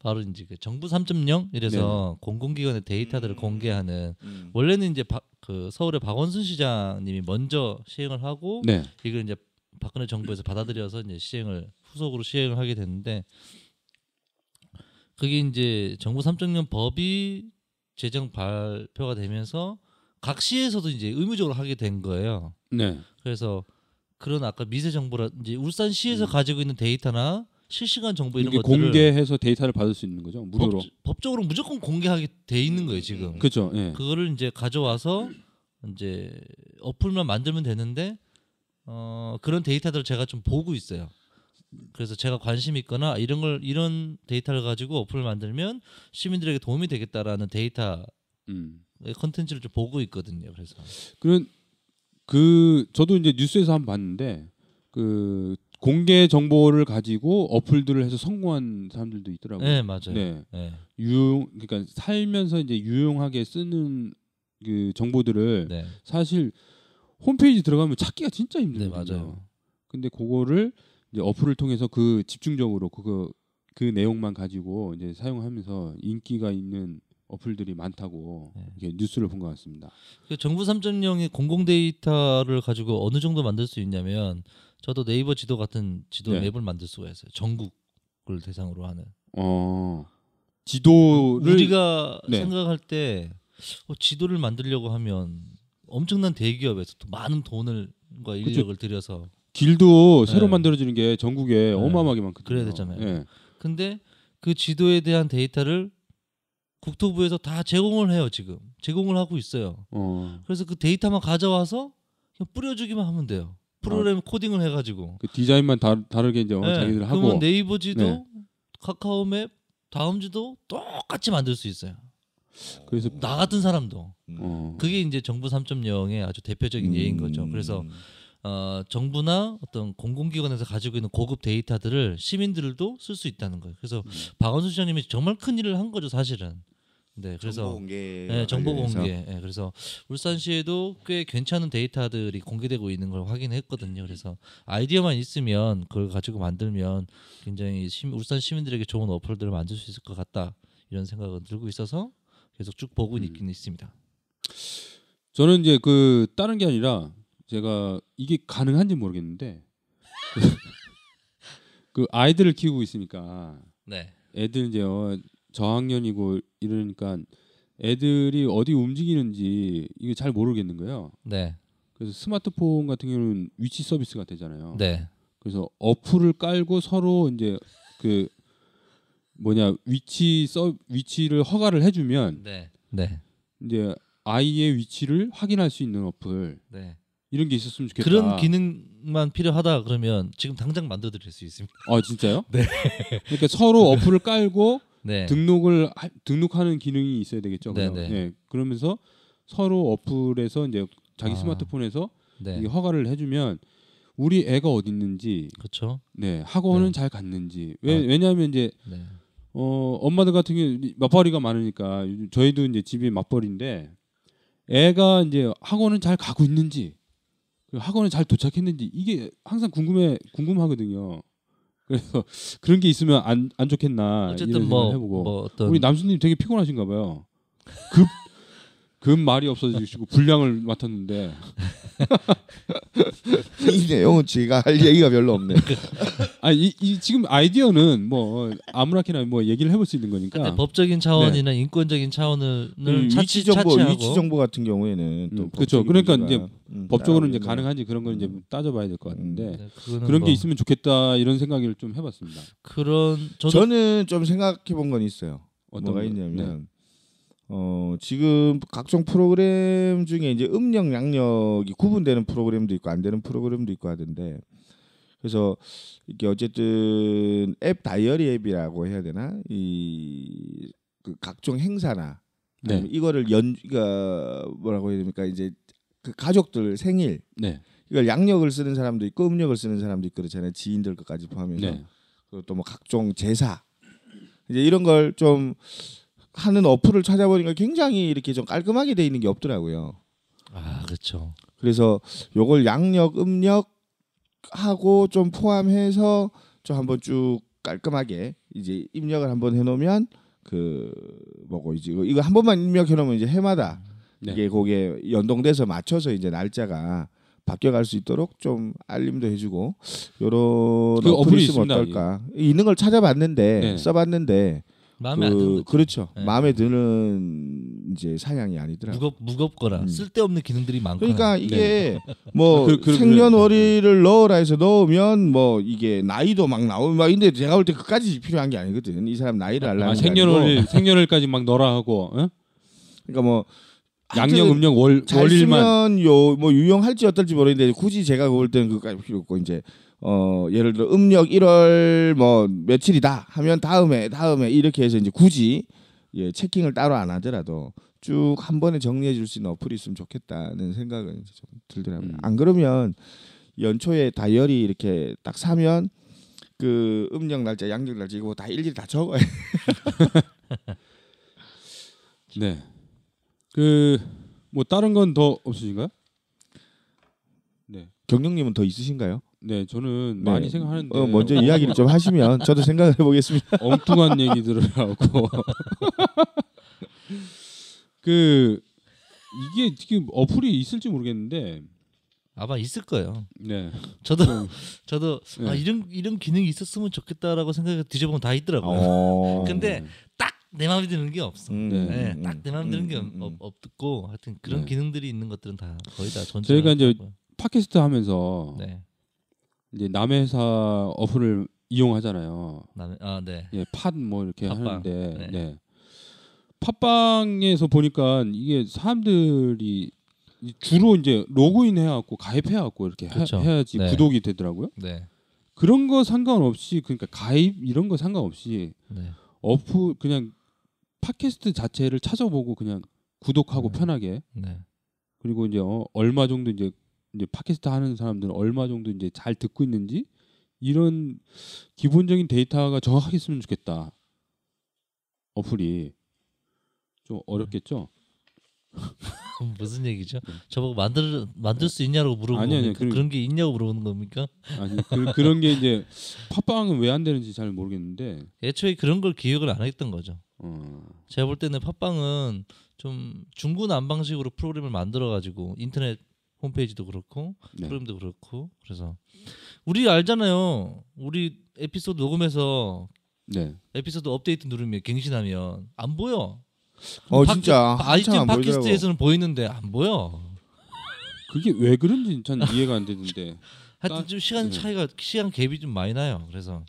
바로 이제 그 정부 3.0 이래서 공공기관의 데이터들을 공개하는 원래는 이제 바, 그 서울의 박원순 시장님이 먼저 시행을 하고 네, 이걸 이제 박근혜 정부에서 받아들여서 이제 시행을 후속으로 시행을 하게 됐는데 그게 이제 정부 3.0 법이 제정 발표가 되면서 각 시에서도 이제 의무적으로 하게 된 거예요. 네. 그래서 그런 아까 미세 정보라 이제 울산시에서 가지고 있는 데이터나 실시간 정보 이런 음. 것들을 공개해서 데이터를 받을 수 있는 거죠. 무료로. 법, 적으로 무조건 공개하게 돼 있는 거예요 지금. 그렇죠. 예. 그거를 이제 가져와서 이제 어플만 만들면 되는데 어 그런 데이터들을 제가 좀 보고 있어요. 그래서 제가 관심 있거나 이런 걸 이런 데이터를 가지고 어플을 만들면 시민들에게 도움이 되겠다라는 데이터 음. 컨텐츠를 좀 보고 있거든요. 그래서 그런 그 저도 이제 뉴스에서 한 번 봤는데 그 공개 정보를 가지고 어플들을 해서 성공한 사람들도 있더라고요. 네 맞아요. 네. 네. 유용 그러니까 살면서 이제 유용하게 쓰는 그 정보들을 네. 사실 홈페이지 들어가면 찾기가 진짜 네 힘들거든요. 맞아요. 근데 그거를 이제 어플을 통해서 그 집중적으로 그거 그 내용만 가지고 이제 사용하면서 인기가 있는 어플들이 많다고 네. 뉴스를 본 것 같습니다. 그 정부 3.0의 공공 데이터를 가지고 어느 정도 만들 수 있냐면 저도 네이버 지도 같은 지도 네. 맵을 만들 수가 있어요. 전국을 대상으로 하는. 어 지도를 우리가 네. 생각할 때 어, 지도를 만들려고 하면 엄청난 대기업에서 또 많은 돈을 과 인력을 들여서 길도 새로 네. 만들어지는 게 전국에 어마어마하게 많거든요. 그래야 되잖아요. 예. 근데 그 지도에 대한 데이터를 국토부에서 다 제공을 해요 지금 제공을 하고 있어요. 어, 그래서 그 데이터만 가져와서 그냥 뿌려주기만 하면 돼요. 프로그램 코딩을 해가지고. 그 디자인만 다, 다르게 이제 어, 네, 자기들 하고 그러면 네이버 지도, 네. 카카오맵, 다음 지도 똑같이 만들 수 있어요. 그래서 나 같은 사람도. 어, 그게 이제 정부 3.0의 아주 대표적인 예인 거죠. 음. 그래서 어, 정부나 어떤 공공기관에서 가지고 있는 고급 데이터들을 시민들도 쓸 수 있다는 거예요. 그래서 음. 박원순 시장님이 정말 큰 일을 한 거죠, 사실은. 네, 그래서 정보 공개 네, 정보. 공개. 네, 그래서 울산시에도 꽤 괜찮은 데이터들이 공개되고 있는 걸 확인했거든요. 그래서 아이디어만 있으면 그걸 가지고 만들면 굉장히 시, 울산 시민들에게 좋은 어플들을 만들 수 있을 것 같다 이런 생각은 들고 있어서 계속 쭉 보고 음. 있긴 있습니다. 저는 이제 그 다른 게 아니라 제가 이게 가능한지 모르겠는데 그, 그 아이들을 키우고 있으니까 네, 애들 이제 어, 저학년이고 이러니까 애들이 어디 움직이는지 이게 잘 모르겠는 거예요. 네, 그래서 스마트폰 같은 경우는 위치 서비스가 되잖아요. 네, 그래서 어플을 깔고 서로 이제 그 뭐냐 위치 서 위치를 허가를 해주면 네, 네, 이제 아이의 위치를 확인할 수 있는 어플 네. 이런 게 있었으면 좋겠다. 그런 기능만 필요하다 그러면 지금 당장 만들어 드릴 수 있습니다. 아 진짜요? 네. 그러니까 서로 어플을 깔고 네, 등록을 하, 등록하는 기능이 있어야 되겠죠. 네. 네. 예, 그러면서 서로 어플에서 이제 자기 아. 스마트폰에서 네, 이 허가를 해주면 우리 애가 어디 있는지, 그렇죠. 네 학원은 네. 잘 갔는지. 왜 아. 왜냐하면 이제 네, 어 엄마들 같은 경우 맞벌이가 많으니까 저희도 이제 집이 맞벌이인데 애가 이제 학원은 잘 가고 있는지 그 학원에 잘 도착했는지 이게 항상 궁금해 궁금하거든요. 그래서 그런 게 있으면 안 안 좋겠나 이런 어쨌든 생각을 뭐, 해보고 뭐 어떤 우리 남수님 되게 피곤하신가 봐요. 급, 급 말이 없어지시고 분량을 맡았는데 이 내용은 제가 할 얘기가 별로 없네. 아니 이, 이 지금 아이디어는 뭐 아무렇게나 뭐 얘기를 해볼 수 있는 거니까 근데 법적인 차원이나 인권적인 차원을 그 위치 차치 정보 차치하고 위치 정보 같은 경우에는 또 음, 그렇죠. 그러니까 이제 음, 법적으로 이제 가능한지 그런 걸 이제 음. 따져봐야 될 것 같은데 네, 그런 뭐 게 있으면 좋겠다 이런 생각을 좀 해봤습니다. 그런 저도 저는 좀 생각해 본 건 있어요. 어떤 뭐가 거? 있냐면 네. 어 지금 각종 프로그램 중에 이제 음력 양력이 구분되는 프로그램도 있고 안 되는 프로그램도 있고 하던데 그래서 이게 어쨌든 앱 다이어리 앱이라고 해야 되나? 이 그 각종 행사나 네. 이거를 연 이가 뭐라고 해야 됩니까? 이제 그 가족들 생일. 네, 이걸 양력을 쓰는 사람도 있고 음력을 쓰는 사람도 있고 그렇잖아요. 지인들 것까지 포함해서. 네, 그리고 또 뭐 각종 제사. 이제 이런 걸좀 하는 어플을 찾아보니까 굉장히 이렇게 좀 깔끔하게 돼 있는 게 없더라고요. 아 그렇죠. 그래서 요걸 양력, 음력 하고 좀 포함해서 좀 한번 쭉 깔끔하게 이제 입력을 한번 해놓으면 그 뭐고 이제 이거- 이거 한 번만 입력해 놓으면 이제 해마다 네. 이게 거기에 연동돼서 맞춰서 이제 날짜가 바뀌어갈 수 있도록 좀 알림도 해주고 요런 그 어플이 어플이 있으면 있습니다, 어떨까 있는 걸 찾아봤는데 네. 써봤는데 마음에 안 드는 거죠. 그렇죠. 네. 마음에 드는 이제 사양이 아니더라고요. 무겁 무겁거나 음. 쓸데없는 기능들이 많거나. 그러니까 이게 뭐 그- 그- 생년월일을 넣어라 해서 넣으면 뭐 이게 나이도 막 나오면 막 근데 제가 볼 때 그까지 필요한 게 아니거든. 이 사람 나이를 알라는 아. 생년월일 생년월일까지 막 넣어라 하고 어? 그러니까 뭐 양력 하여튼 음력 월잘 월일만 쓰면 요뭐 유용할지 어떨지 모르겠는데 굳이 제가 볼 때는 그까지 필요 없고 이제 어 예를 들어 음력 1월 뭐 며칠이다 하면 다음에 다음에 이렇게 해서 이제 굳이 예 체킹을 따로 안 하더라도 쭉 한 번에 정리해 줄 수 있는 어플이 있으면 좋겠다는 생각은 이제 좀 들더라고요. 음. 안 그러면 연초에 다이어리 이렇게 딱 사면 그 음력 날짜, 양력 날짜 이거 다 일일이 다 적어요. 네. 그 뭐 다른 건 더 없으신가요? 네. 경영님은 더 있으신가요? 네, 저는 네. 많이 생각하는데 어, 먼저 이야기를 좀 하시면 저도 생각을 해보겠습니다. 엉뚱한 얘기들을 하고 그 이게 지금 어플이 있을지 모르겠는데 아마 있을 거예요. 네. 저도 좀, 저도 네. 아, 이런 이런 기능이 있었으면 좋겠다라고 생각해 뒤져보면 다 있더라고요. 어. 근데 딱 내 마음에 드는 게 없어. 음, 네. 네, 음, 딱내 마음에 드는 게 음, 음, 없, 없고 하여튼 그런 네. 기능들이 있는 것들은 다 거의 다 존재. 저희가 이제 팟캐스트 하면서 네. 이제 남의 회사 어플을 이용하잖아요. 나는 아 네. 예, 팟뭐 이렇게 팟빵. 하는데 네. 네. 팟빵에서 보니까 이게 사람들이 이- 주로 이제 로그인 해갖고 가입해갖고 이렇게 하-. 해야지 네. 구독이 되더라고요. 네. 그런 거 상관없이 그러니까 가입 이런 거 상관없이 네. 어플 그냥 팟캐스트 자체를 찾아보고 그냥 구독하고 네. 편하게 네. 그리고 이제 어, 얼마 정도 이제 이제 팟캐스트 하는 사람들은 얼마 정도 이제 잘 듣고 있는지 이런 기본적인 데이터가 정확하게 있으면 좋겠다. 어플이 좀 어렵겠죠? 무슨 얘기죠? 저보고 만들 만들 수 있냐고 물어보는 네. 아니, 아니? 그- 그런 게 있냐고 물어보는 겁니까? 아니 그, 그런 게 이제 팟빵은 왜 안 되는지 잘 모르겠는데 애초에 그런 걸 기획을 안 했던 거죠. 어, 제가 볼 때는 팟빵은 좀 중구난방식으로 프로그램을 만들어 가지고 인터넷 홈페이지도 그렇고 네. 프로그램도 그렇고 그래서 우리 알잖아요. 우리 에피소드 녹음해서 네. 에피소드 업데이트 누르면 갱신하면 안 보여. 어 팟- 진짜 보이더라고. 팟캐스트에서는 보이는데 안 보여. 그게 왜 그런지 전 이해가 안 되는데 하여튼 따- 좀 시간 네. 차이가 시간 갭이 좀 많이 나요. 그래서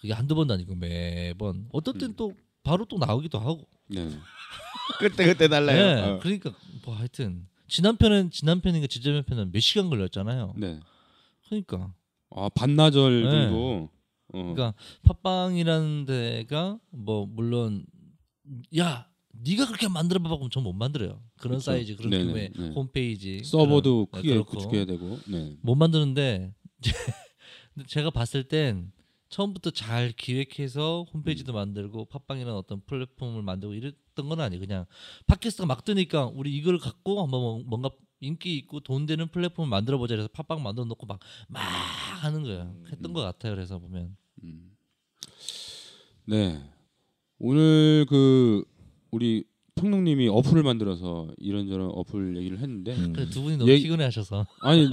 그게 한두 번도 아니고 매번 어떤 음. 때는 또 바로 또 나오기도 하고. 네. 그때 그때 달라요. 네. 어. 그러니까 뭐 하여튼 지난 편은 지난 편인가 지난 편은 몇 시간 걸렸잖아요. 네. 그러니까 아 반나절 네. 정도 어. 그러니까 팟빵이라는 데가 뭐 물론 야 네가 그렇게 만들어 봐봐 그럼 전 못 만들어요. 그런 그쵸. 사이즈 그런 네네, 규모의 네. 홈페이지 서버도 그런- 크게 그렇고. 구축해야 되고 네. 못 만드는데 제가 봤을 땐 처음부터 잘 기획해서 홈페이지도 만들고 팟빵이라는 어떤 플랫폼을 만들고 이랬던 건 아니에요. 그냥 팟캐스트가 막 뜨니까 우리 이걸 갖고 한번 뭐- 뭔가 인기 있고 돈 되는 플랫폼을 만들어 보자 그래서 팟빵 만들어 놓고 막막 하는 거예요. 했던 것 같아요. 그래서 보면 음. 네. 오늘 그 우리 평롱님이 어플을 만들어서 이런저런 어플 얘기를 했는데 음. 근데 두 분이 너무 얘- 피곤해하셔서 아니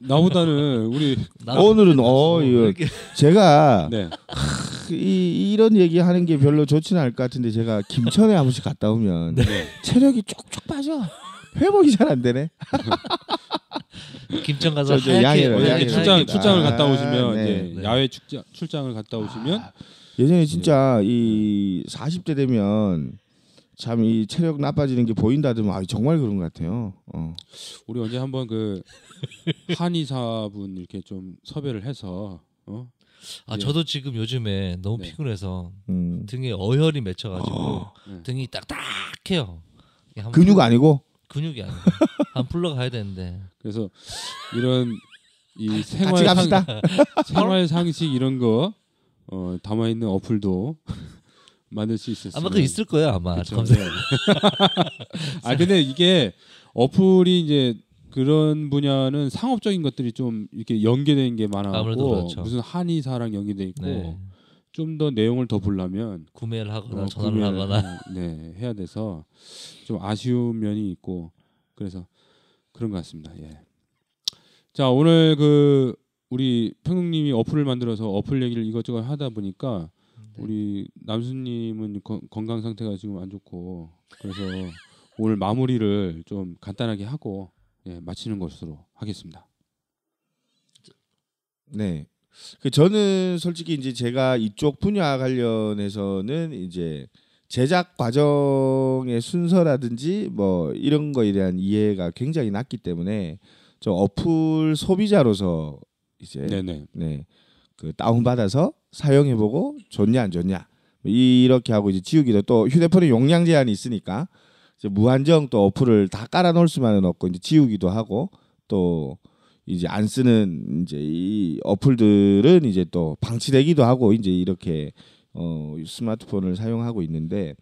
나보다는 우리 나- 오늘은 어 이거 제가 네. 이, 이런 얘기 하는 게 별로 좋지는 않을 것 같은데 제가 김천에 한 번씩 갔다 오면 네. 체력이 쭉쭉 빠져. 회복이 잘 안 되네. 김천 가서 저, 저 하얗게 양해를, 오늘 양해를 이렇게 하얗게 출장 출장을 아, 갔다 오시면 네. 이제 네. 야외 축장 출장을 갔다 오시면 예전에 진짜 이 40대 되면 참 이 체력 나빠지는 게 보인다더만 아, 정말 그런 것 같아요. 어. 우리 언제 한번 그 한의사분 이렇게 좀 섭외를 해서 어? 아 예. 저도 지금 요즘에 너무 네. 피곤해서 음. 등에 어혈이 맺혀가지고 네. 등이 딱딱해요. 근육 풀- 아니고 근육이 아니고 한 풀러 가야 되는데 그래서 이런 이 생활 상. 생활 상식 이런 거 어, 담아 있는 어플도 만들 수 있었어요. 아마 그 있을 거예요 아마. 검색. 네. 아 근데 이게 어플이 이제 그런 분야는 상업적인 것들이 좀 이렇게 연계된 게 많아갖고 그렇죠. 무슨 한의사랑 연계돼 있고 네. 좀더 내용을 더 보려면 구매를 하거나 어, 전화를 구매를, 하거나 네 해야 돼서 좀 아쉬운 면이 있고 그래서 그런 것 같습니다. 예. 자 오늘 그 우리 평ung님이 어플을 만들어서 어플 얘기를 이것저것 하다 보니까 우리 남수님은 건- 건강 상태가 지금 안 좋고 그래서 오늘 마무리를 좀 간단하게 하고 예, 마치는 것으로 하겠습니다. 네. 그 저는 솔직히 이제 제가 이쪽 분야 관련해서는 이제 제작 과정의 순서라든지 뭐 이런 거에 대한 이해가 굉장히 낮기 때문에 저 어플 소비자로서 이제 네네. 네. 그 다운 받아서 사용해 보고 좋냐 안 좋냐 뭐 이렇게 하고 이제 지우기도 또 휴대폰에 용량 제한이 있으니까 이제 무한정 또 어플을 다 깔아 놓을 수만은 없고 이제 지우기도 하고 또 이제 안 쓰는 이제 이 어플들은 이제 또 방치되기도 하고 이제 이렇게 어 스마트폰을 사용하고 있는데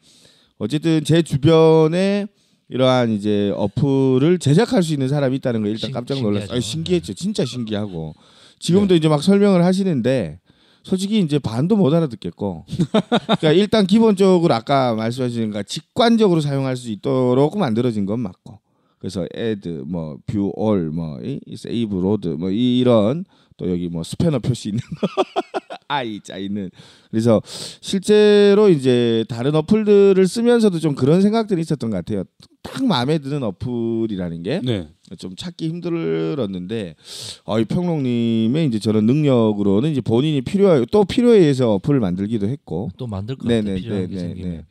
어쨌든 제 주변에 이러한 이제 어플을 제작할 수 있는 사람이 있다는 거 일단 신- 깜짝 놀랐어요. 신기했죠. 진짜 신기하고 지금도 이제 막 설명을 하시는데 솔직히 이제 반도 못 알아듣겠고. 그러니까 일단 기본적으로 아까 말씀하신 거 직관적으로 사용할 수 있도록 만들어진 건 맞고 그래서 add 뭐 view all 뭐 이- save load 뭐 이- 이런 또 여기 뭐 스패너 표시 있는 거 i 자 있는 그래서 실제로 이제 다른 어플들을 쓰면서도 좀 그런 생각들이 있었던 것 같아요. 딱 마음에 드는 어플이라는 게 네. 좀 찾기 힘들었는데 어, 이 평롱님의 이제 저런 능력으로는 이제 본인이 필요해 또 필요에 의해서 어플을 만들기도 했고 또 만들 것 같아 네네 필요한 게 네네. 네.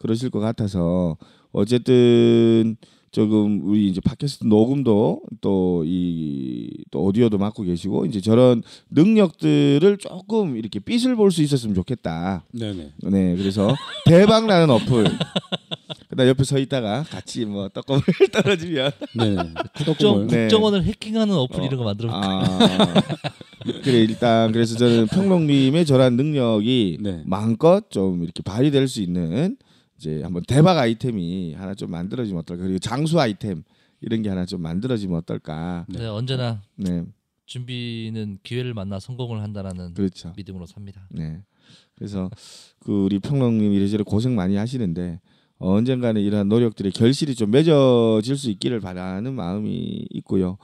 그러실 것 같아서 어쨌든 조금 우리 이제 팟캐스트 녹음도 또이또 오디오도 맡고 계시고 이제 저런 능력들을 조금 이렇게 빚을 볼 수 있었으면 좋겠다. 네네. 네, 그래서 대박 나는 어플. 그다음 옆에 서 있다가 같이 뭐 떡고물 떨어지면 네네. 국정. 네. 국정원을 해킹하는 어플 어. 이런 거 만들어 볼까? 아 그래 일단 그래서 저는 평롱님의 저런 능력이 네. 마음껏 좀 이렇게 발휘될 수 있는 이제 한번 대박 아이템이 하나 좀 만들어지면 어떨까? 그리고 장수 아이템 이런 게 하나 좀 만들어지면 어떨까? 네, 언제나 네. 준비는 기회를 만나 성공을 한다라는 그렇죠. 믿음으로 삽니다. 네. 그래서 그 우리 평롱님 이래저래 고생 많이 하시는데 언젠가는 이러한 노력들의 결실이 좀 맺어질 수 있기를 바라는 마음이 있고요.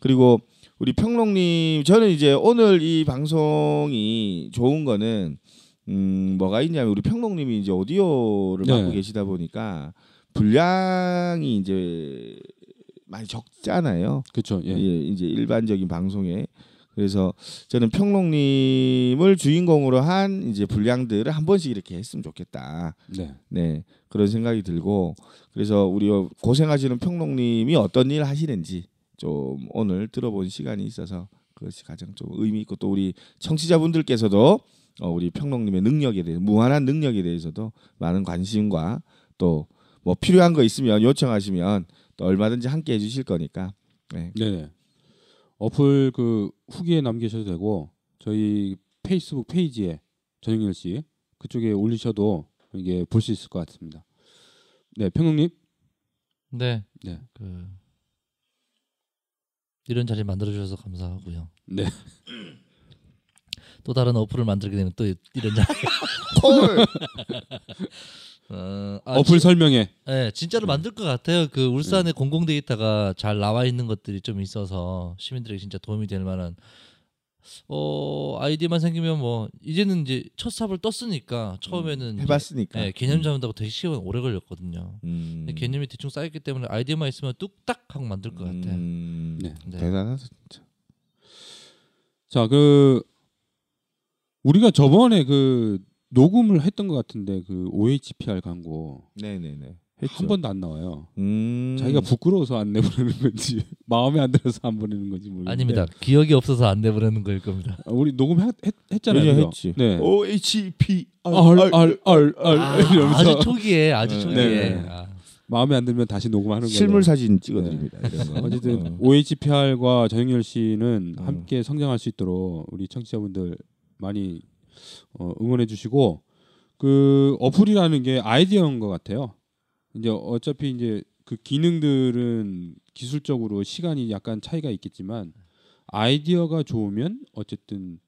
그리고 우리 평롱님 저는 이제 오늘 이 방송이 좋은 거는 음 뭐가 있냐면 우리 평롱님이 이제 오디오를 네. 맡고 계시다 보니까 분량이 이제 많이 적잖아요. 그렇죠. 예. 예, 이제 일반적인 방송에 그래서 저는 평롱님을 주인공으로 한 이제 분량들을 한 번씩 이렇게 했으면 좋겠다. 네. 네 그런 생각이 들고 그래서 우리 고생하시는 평롱님이 어떤 일 하시는지 좀 오늘 들어본 시간이 있어서 그것이 가장 좀 의미 있고 또 우리 청취자분들께서도 어, 우리 평롱님의 능력에 대해 무한한 능력에 대해서도 많은 관심과 또 뭐 필요한 거 있으면 요청하시면 또 얼마든지 함께 해주실 거니까 네. 네네. 어플 그 후기에 남기셔도 되고 저희 페이스북 페이지에 전영열 씨 그쪽에 올리셔도 이게 볼 수 있을 것 같습니다. 네, 평ung님. 네. 네. 그 이런 자리 만들어 주셔서 감사하고요. 네. 또 다른 어플을 만들게 되면 또 이런 자리. 콜 어, 아, 어플 지- 설명에 네, 진짜로 만들 것 같아요. 그 울산의 공공 데이터가 잘 나와 있는 것들이 좀 있어서 시민들에게 진짜 도움이 될 만한 어 아이디어만 생기면 뭐 이제는 이제 첫 삽을 떴으니까 처음에는 이제, 해봤으니까 네, 개념 잡는다고 되게 시간 오래 걸렸거든요. 음. 개념이 대충 쌓였기 때문에 아이디어만 있으면 뚝딱 하고 만들 것 같아요. 음. 네. 네. 대단하다 진짜. 자, 그 우리가 저번에 그 녹음을 했던 것 같은데 그 OHPR 광고 네네네. 한 번도 안 나와요. 음. 자기가 부끄러워서 안 내보내는 건지 마음에 안 들어서 안 보내는 건지 모르겠는데 아닙니다. 기억이 없어서 안 내보내는 거일 겁니다. 아, 우리 녹음했잖아요. 했지. 네. OHP 알알알알 아, 이러면서 아주 초기에 아주 네, 초기에 네. 아, 마음에 안 들면 다시 녹음하는 거예요. 실물 사진 찍어드립니다. 거. 어쨌든 어. OHPR과 전영열 씨는 음. 함께 성장할 수 있도록 우리 청취자분들 많이 어, 응원해 주시고 그 어플이라는 게 아이디어인 것 같아요. 이제 어차피 이제 그 기능들은 기술적으로 시간이 약간 차이가 있겠지만 아이디어가 좋으면 어쨌든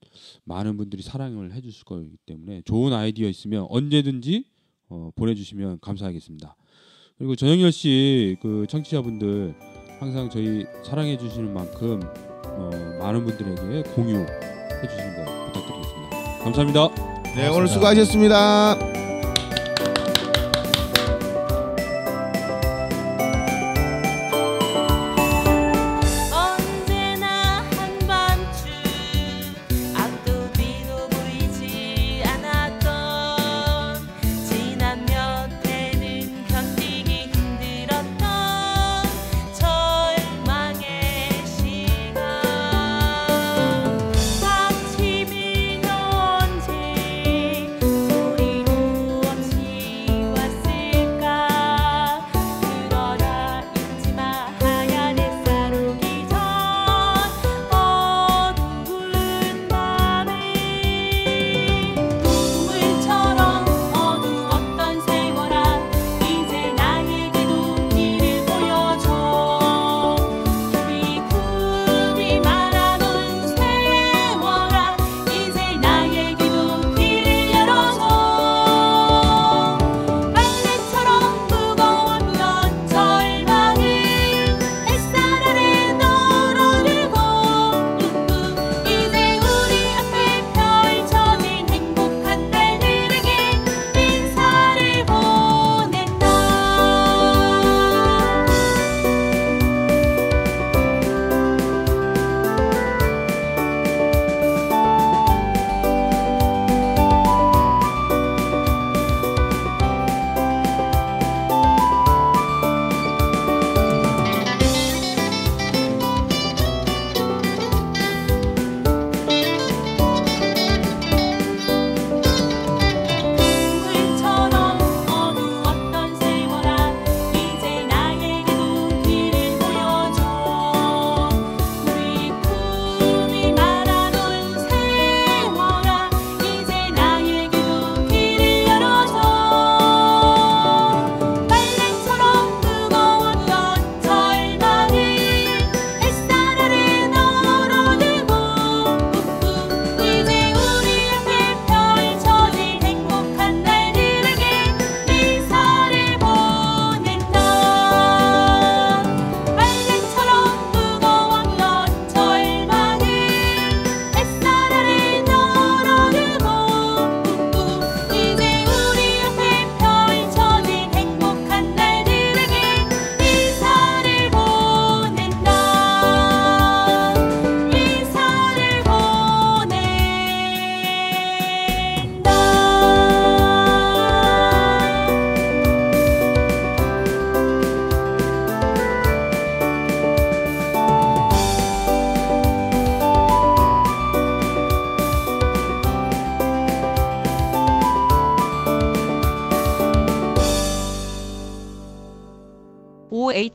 많은 분들이 사랑을 해주실 거기 때문에 좋은 아이디어 있으면 언제든지 어, 보내주시면 감사하겠습니다. 그리고 전영열 씨 그 청취자분들 항상 저희 사랑해 주시는 만큼 어, 많은 분들에게 공유해 주시는 거 감사합니다. 네, 고맙습니다. 오늘 수고하셨습니다.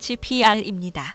HPR입니다.